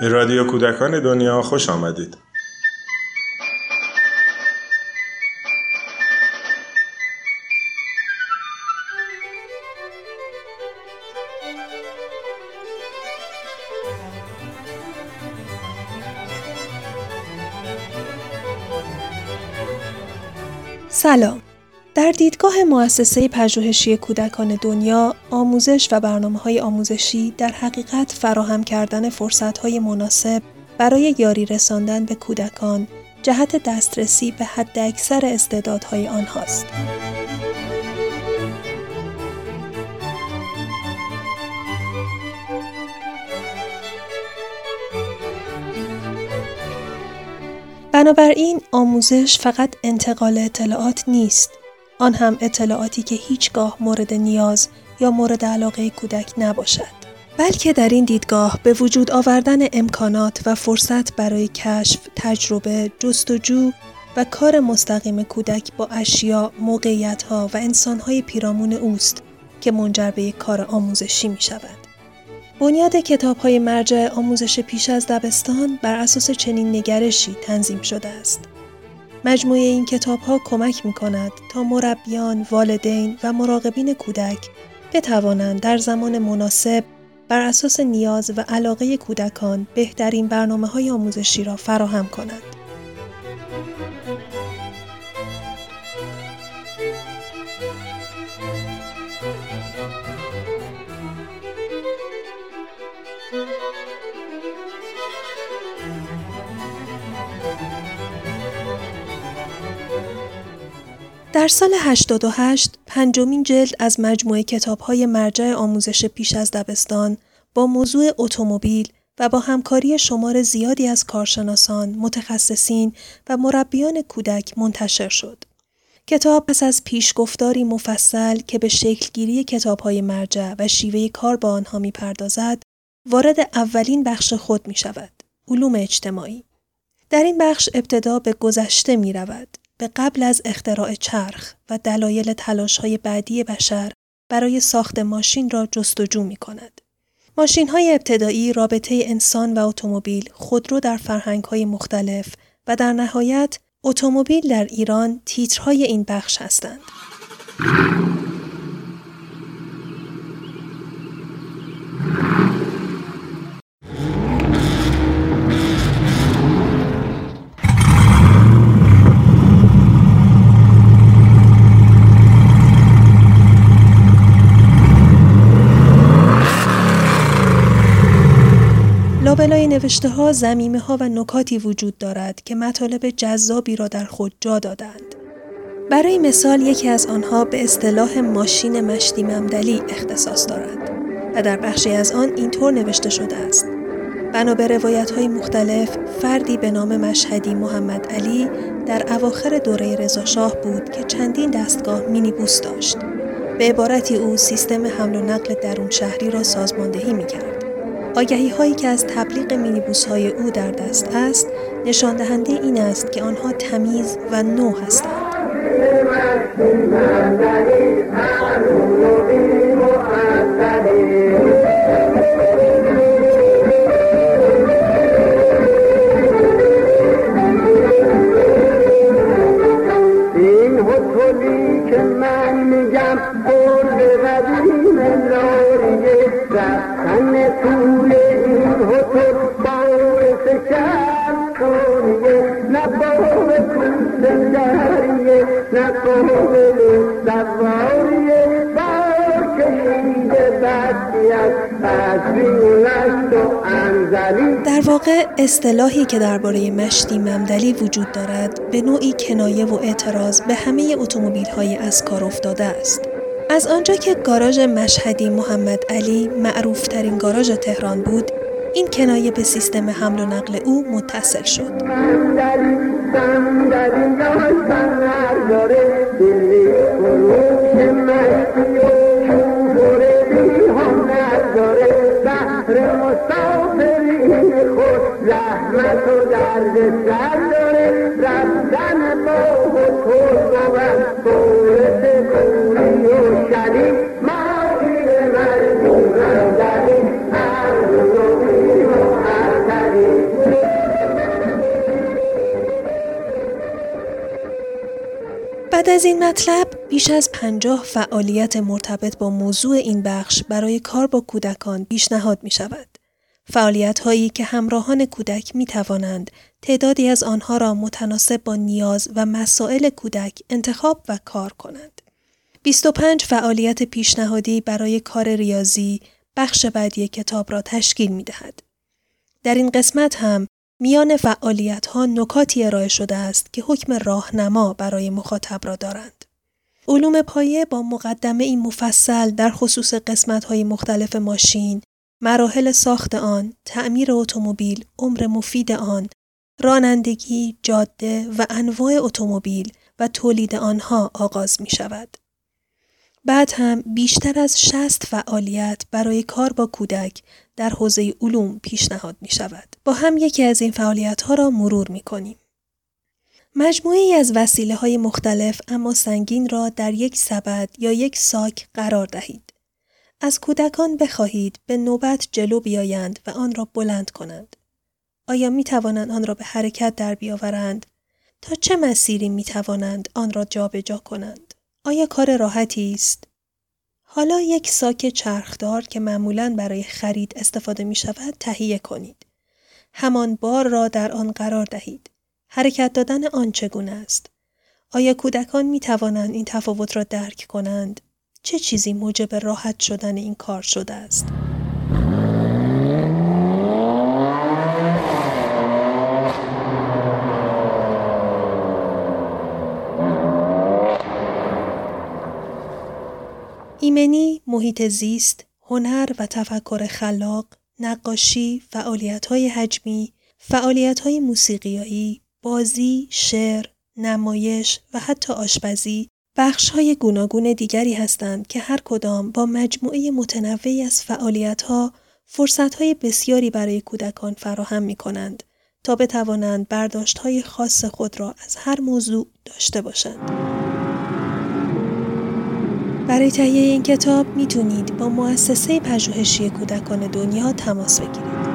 به رادیو کودکان دنیا خوش آمدید. سلام در دیدگاه مؤسسه پژوهشی کودکان دنیا آموزش و برنامه های آموزشی در حقیقت فراهم کردن فرصت های مناسب برای یاری رساندن به کودکان جهت دسترسی به حد اکثر استعدادهای آنهاست. بنابراین آموزش فقط انتقال اطلاعات نیست آن هم اطلاعاتی که هیچگاه مورد نیاز یا مورد علاقه کودک نباشد بلکه در این دیدگاه به وجود آوردن امکانات و فرصت برای کشف، تجربه، جستجو و کار مستقیم کودک با اشیا، موقعیتها و انسانهای پیرامون اوست که منجر به یک کار آموزشی می شود. بنیاد کتاب های مرجع آموزش پیش از دبستان بر اساس چنین نگرشی تنظیم شده است. مجموعه این کتاب ها کمک می کند تا مربیان، والدین و مراقبین کودک بتوانند در زمان مناسب بر اساس نیاز و علاقه کودکان بهترین برنامه های آموزشی را فراهم کنند. در سال 88 پنجمین جلد از مجموعه کتاب‌های مرجع آموزش پیش از دبستان با موضوع اتومبیل و با همکاری شمار زیادی از کارشناسان، متخصصین و مربیان کودک منتشر شد. کتاب پس از پیشگفتاری مفصل که به شکلگیری کتاب‌های مرجع و شیوه کار با آنها می‌پردازد، وارد اولین بخش خود می شود. علوم اجتماعی. در این بخش ابتدا به گذشته می رود. به قبل از اختراع چرخ و دلایل های بعدی بشر برای ساخت ماشین را جستجو می کند. ماشین های ابتدایی رابطه انسان و اتومبیل خودرو در فرهنگ های مختلف و در نهایت اتومبیل در ایران تیترهای این بخش هستند. نوشته ها ها و نکاتی وجود دارد که مطالب جذابی را در خود جا دادند. برای مثال یکی از آنها به اصطلاح ماشین مشتی ممدلی اختصاص دارد و در بخشی از آن اینطور نوشته شده است. بنا به روایت های مختلف فردی به نام مشهدی محمد علی در اواخر دوره رضاشاه بود که چندین دستگاه مینیبوس داشت. به عبارتی او سیستم حمل و نقل درون شهری را سازماندهی می کرد. آگهی هایی که از تبلیغ مینیبوس های او در دست است نشان دهنده این است که آنها تمیز و نو هستند. در واقع اصطلاحی که درباره مشتی ممدلی وجود دارد به نوعی کنایه و اعتراض به همه اتومبیل های از کار افتاده است. از آنجا که گاراژ مشهدی محمد علی معروف ترین گاراژ تهران بود این کنایه به سیستم حمل و نقل او متصل شد. از این مطلب بیش از پنجاه فعالیت مرتبط با موضوع این بخش برای کار با کودکان پیشنهاد می شود. فعالیت هایی که همراهان کودک می توانند تعدادی از آنها را متناسب با نیاز و مسائل کودک انتخاب و کار کنند. 25 فعالیت پیشنهادی برای کار ریاضی بخش بعدی کتاب را تشکیل می دهد. در این قسمت هم میان فعالیت ها نکاتی ارائه شده است که حکم راهنما برای مخاطب را دارند. علوم پایه با مقدمه این مفصل در خصوص قسمت های مختلف ماشین، مراحل ساخت آن، تعمیر اتومبیل، عمر مفید آن، رانندگی، جاده و انواع اتومبیل و تولید آنها آغاز می شود. بعد هم بیشتر از 60 فعالیت برای کار با کودک در حوزه علوم پیشنهاد می شود. با هم یکی از این فعالیت ها را مرور می کنیم. مجموعی از وسیله های مختلف اما سنگین را در یک سبد یا یک ساک قرار دهید. از کودکان بخواهید به نوبت جلو بیایند و آن را بلند کنند. آیا می توانند آن را به حرکت در بیاورند؟ تا چه مسیری می توانند آن را جابجا جا کنند؟ آیا کار راحتی است؟ حالا یک ساک چرخدار که معمولا برای خرید استفاده می شود تهیه کنید. همان بار را در آن قرار دهید. حرکت دادن آن چگونه است؟ آیا کودکان می توانند این تفاوت را درک کنند؟ چه چیزی موجب راحت شدن این کار شده است؟ ایمنی، محیط زیست، هنر و تفکر خلاق، نقاشی، فعالیت‌های حجمی، فعالیت‌های موسیقیایی، بازی، شعر، نمایش و حتی آشپزی بخش‌های گوناگون دیگری هستند که هر کدام با مجموعه متنوعی از فعالیت‌ها فرصت‌های بسیاری برای کودکان فراهم می‌کنند تا بتوانند برداشت‌های خاص خود را از هر موضوع داشته باشند. برای تهیه این کتاب می‌تونید با مؤسسه پژوهشی کودکان دنیا تماس بگیرید.